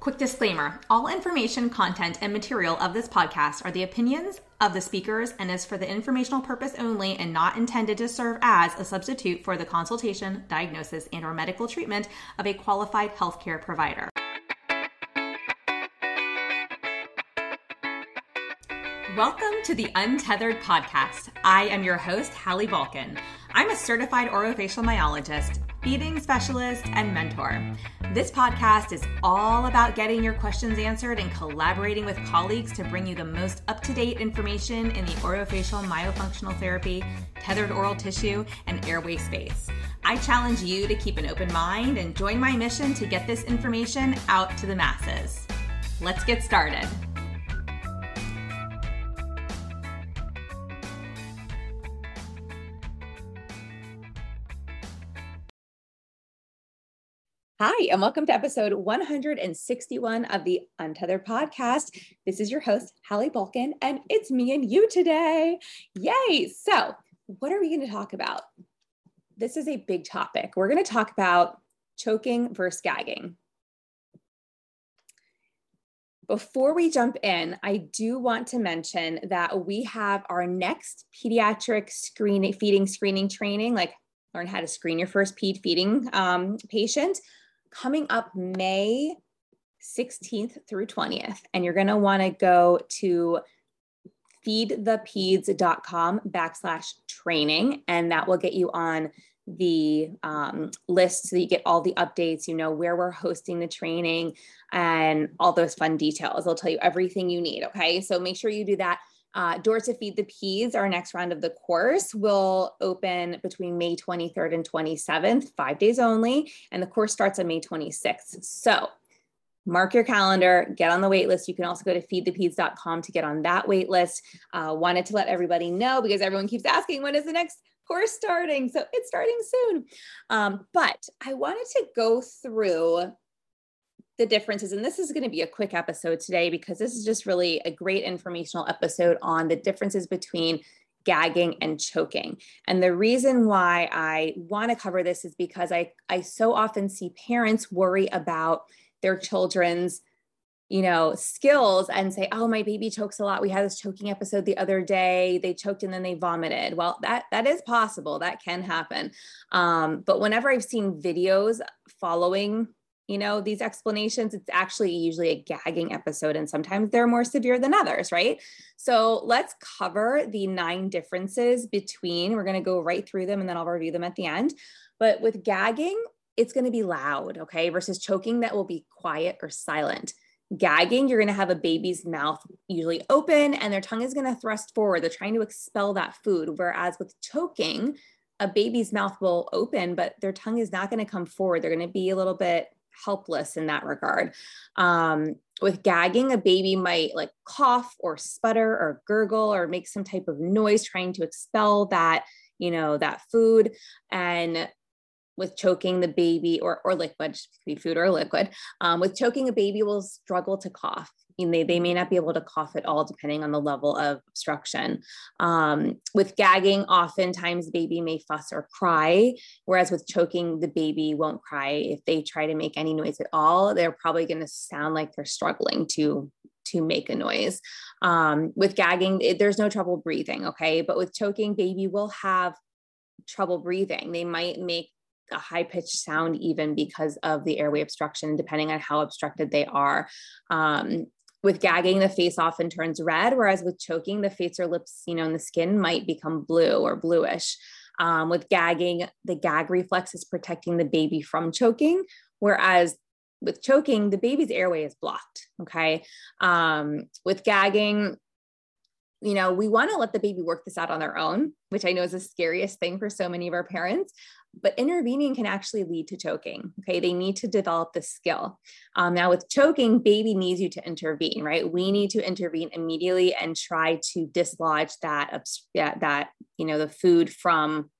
Quick disclaimer all information, content, and material of this podcast are the opinions of the speakers and is for the informational purpose only and not intended to serve as a substitute for the consultation, diagnosis, and or medical treatment of a qualified healthcare provider. Welcome to the Untethered Podcast. I am your host, Hallie Bulkin. I'm a certified orofacial myologist, feeding specialist, and mentor. This podcast is all about getting your questions answered and collaborating with colleagues to bring you the most up to date information in the orofacial myofunctional therapy, tethered oral tissue, and airway space. I challenge you to keep an open mind and join my mission to get this information out to the masses. Let's get started. Hi, and welcome to episode 161 of the Untethered podcast. This is your host, Hallie Bulkin, and it's me and you today. Yay! So, what are we going to talk about? This is a big topic. We're going to talk about choking versus gagging. Before we jump in, I do want to mention that we have our next pediatric screening, feeding screening training, like learn how to screen your first ped feeding um, patient coming up May 16th through 20th. And you're going to want to go to feedthepeds.com backslash training, and that will get you on the um, list so that you get all the updates, you know, where we're hosting the training and all those fun details. I'll tell you everything you need. Okay. So make sure you do that. Uh, Doors to Feed the Peds, our next round of the course, will open between May 23rd and 27th, five days only. And the course starts on May 26th. So mark your calendar, get on the wait list. You can also go to feedthepeds.com to get on that wait list. Uh, wanted to let everybody know because everyone keeps asking when is the next course starting? So it's starting soon. Um, but I wanted to go through the differences. And this is going to be a quick episode today because this is just really a great informational episode on the differences between gagging and choking. And the reason why I want to cover this is because I, I so often see parents worry about their children's you know skills and say oh my baby chokes a lot we had this choking episode the other day they choked and then they vomited well that that is possible that can happen um, but whenever i've seen videos following you know these explanations it's actually usually a gagging episode and sometimes they're more severe than others right? So let's cover the nine differences between we're going to go right through them and then i'll review them at the end. But with gagging it's going to be loud okay versus choking that will be quiet or silent. Gagging you're going to have a baby's mouth usually open and their tongue is going to thrust forward. They're trying to expel that food whereas with choking a baby's mouth will open but their tongue is not going to come forward. They're going to be a little bit helpless in that regard. Um, with gagging, a baby might like cough or sputter or gurgle or make some type of noise trying to expel that, you know, that food. And with choking the baby or, or liquid, be food or liquid, um, with choking a baby will struggle to cough they, they may not be able to cough at all depending on the level of obstruction. Um, with gagging, oftentimes the baby may fuss or cry, whereas with choking, the baby won't cry. If they try to make any noise at all, they're probably going to sound like they're struggling to to make a noise. Um, with gagging, it, there's no trouble breathing, okay? But with choking, baby will have trouble breathing. They might make a high pitched sound even because of the airway obstruction, depending on how obstructed they are. Um, with gagging, the face often turns red, whereas with choking, the face or lips, you know, and the skin might become blue or bluish. Um, with gagging, the gag reflex is protecting the baby from choking, whereas with choking, the baby's airway is blocked. Okay. Um, with gagging, you know, we want to let the baby work this out on their own, which I know is the scariest thing for so many of our parents but intervening can actually lead to choking. Okay, they need to develop the skill. Um, now, with choking, baby needs you to intervene, right? We need to intervene immediately and try to dislodge that that, you know the food from.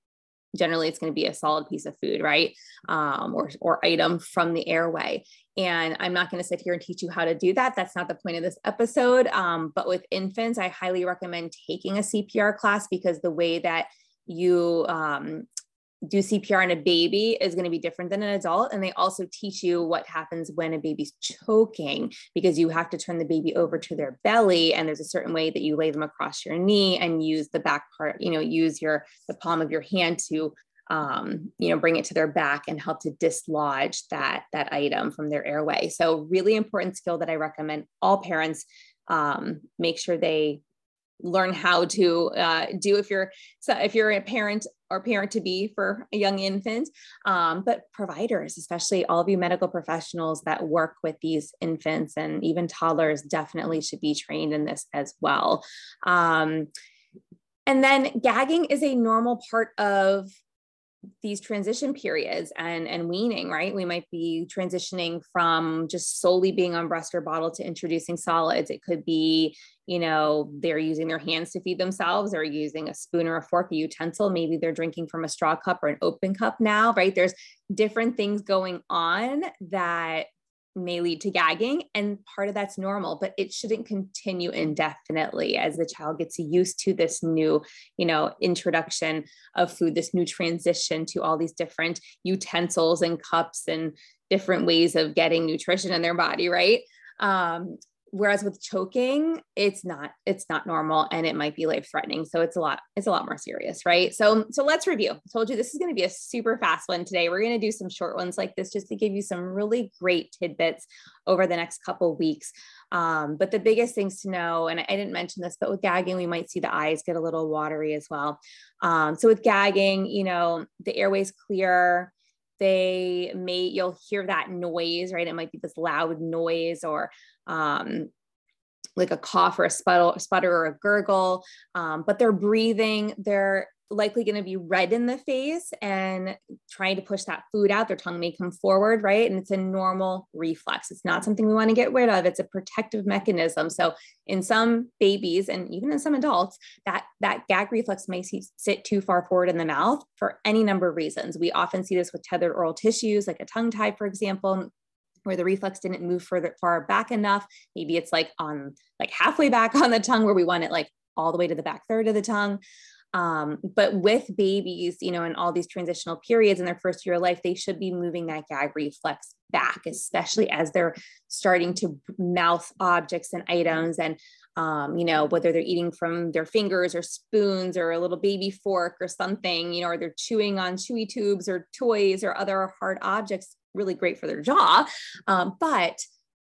Generally, it's going to be a solid piece of food, right, um, or or item from the airway. And I'm not going to sit here and teach you how to do that. That's not the point of this episode. Um, but with infants, I highly recommend taking a CPR class because the way that you um, do CPR on a baby is going to be different than an adult. And they also teach you what happens when a baby's choking because you have to turn the baby over to their belly. And there's a certain way that you lay them across your knee and use the back part, you know, use your the palm of your hand to um, you know, bring it to their back and help to dislodge that that item from their airway. So really important skill that I recommend all parents um, make sure they learn how to uh, do if you're so if you're a parent or parent to be for a young infant um, but providers especially all of you medical professionals that work with these infants and even toddlers definitely should be trained in this as well. Um, and then gagging is a normal part of these transition periods and and weaning right? We might be transitioning from just solely being on breast or bottle to introducing solids. It could be you know they're using their hands to feed themselves or using a spoon or a fork a utensil. Maybe they're drinking from a straw cup or an open cup now right? There's different things going on that may lead to gagging and part of that's normal but it shouldn't continue indefinitely as the child gets used to this new you know introduction of food this new transition to all these different utensils and cups and different ways of getting nutrition in their body right? Um, whereas with choking it's not it's not normal and it might be life threatening so it's a lot it's a lot more serious right? So so let's review. I told you this is going to be a super fast one today. We're going to do some short ones like this just to give you some really great tidbits over the next couple weeks. Um, but the biggest things to know and I, I, didn't mention this but with gagging we might see the eyes get a little watery as well. Um, so with gagging you know the airways clear. They may you'll hear that noise right? It might be this loud noise or um, like a cough or a sputter, sputter or a gurgle um, but they're breathing they're likely going to be red in the face and trying to push that food out. Their tongue may come forward, right? And it's a normal reflex. It's not something we want to get rid of. It's a protective mechanism. So in some babies and even in some adults, that that gag reflex may sit too far forward in the mouth for any number of reasons. We often see this with tethered oral tissues, like a tongue tie, for example where the reflex didn't move further far back enough. Maybe it's like on like halfway back on the tongue where we want it like all the way to the back third of the tongue. Um, but with babies, you know, in all these transitional periods in their first year of life, they should be moving that gag reflex back, especially as they're starting to mouth objects and items and um, you know, whether they're eating from their fingers or spoons or a little baby fork or something, you know, or they're chewing on chewy tubes or toys or other hard objects, really great for their jaw. Um, but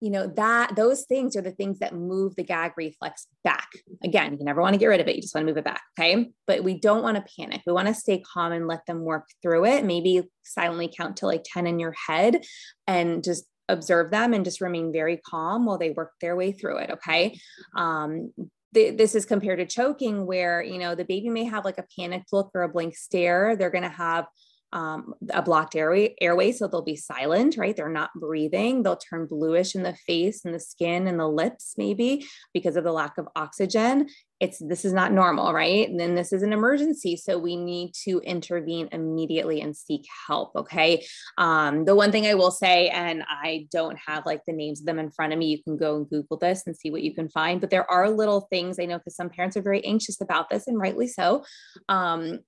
you know that those things are the things that move the gag reflex back again you never want to get rid of it you just want to move it back okay but we don't want to panic we want to stay calm and let them work through it maybe silently count to like 10 in your head and just observe them and just remain very calm while they work their way through it okay um, this is compared to choking where you know the baby may have like a panicked look or a blank stare they're going to have um, a blocked airway, airway, so they'll be silent, right? They're not breathing. They'll turn bluish in the face and the skin and the lips, maybe because of the lack of oxygen. It's this is not normal, right? And then this is an emergency, so we need to intervene immediately and seek help. Okay. Um, the one thing I will say, and I don't have like the names of them in front of me. You can go and Google this and see what you can find. But there are little things I know because some parents are very anxious about this, and rightly so. Um,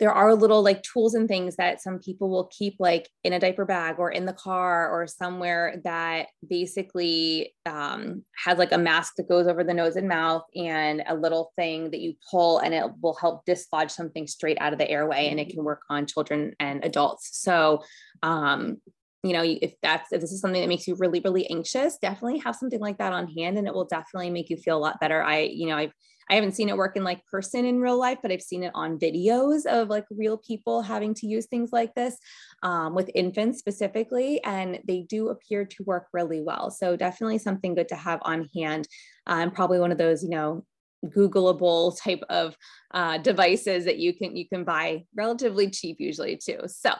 there are little like tools and things that some people will keep like in a diaper bag or in the car or somewhere that basically um, has like a mask that goes over the nose and mouth and a little thing that you pull and it will help dislodge something straight out of the airway and it can work on children and adults. So um, you know if that's if this is something that makes you really really anxious definitely have something like that on hand and it will definitely make you feel a lot better i you know i've I haven't seen it work in like person in real life, but I've seen it on videos of like real people having to use things like this um, with infants specifically, and they do appear to work really well. So definitely something good to have on hand, and probably one of those you know Googleable type of uh, devices that you can you can buy relatively cheap usually too. So.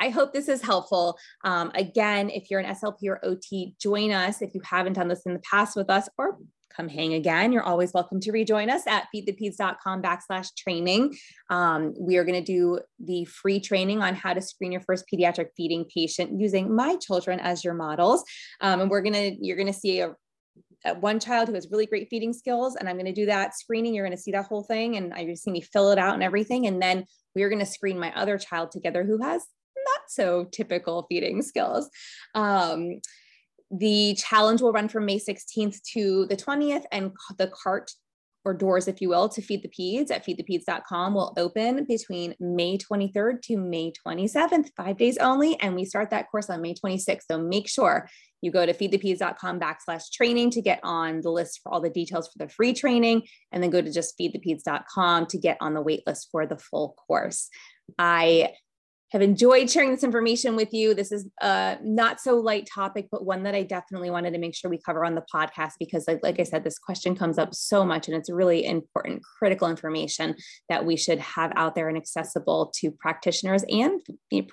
I hope this is helpful. Um, again, if you're an SLP or OT, join us if you haven't done this in the past with us, or come hang again. You're always welcome to rejoin us at feedthepeds.com backslash training. Um, we are going to do the free training on how to screen your first pediatric feeding patient using my children as your models. Um, and we're going to, you're going to see a one child who has really great feeding skills, and I'm going to do that screening. You're going to see that whole thing, and you're going to see me fill it out and everything. And then we're going to screen my other child together who has not so typical feeding skills. Um, the challenge will run from May 16th to the 20th, and the cart or doors, if you will, to Feed the Peds at feedthepeds.com will open between May 23rd to May 27th, five days only. And we start that course on May 26th. So make sure you go to feedthepeds.com backslash training to get on the list for all the details for the free training, and then go to just feedthepeds.com to get on the wait list for the full course. I have enjoyed sharing this information with you. This is a not so light topic, but one that I definitely wanted to make sure we cover on the podcast because, like, like I said, this question comes up so much and it's really important, critical information that we should have out there and accessible to practitioners and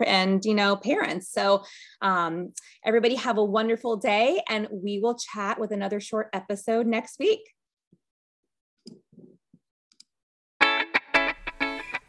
and you know parents. So, um, everybody have a wonderful day, and we will chat with another short episode next week.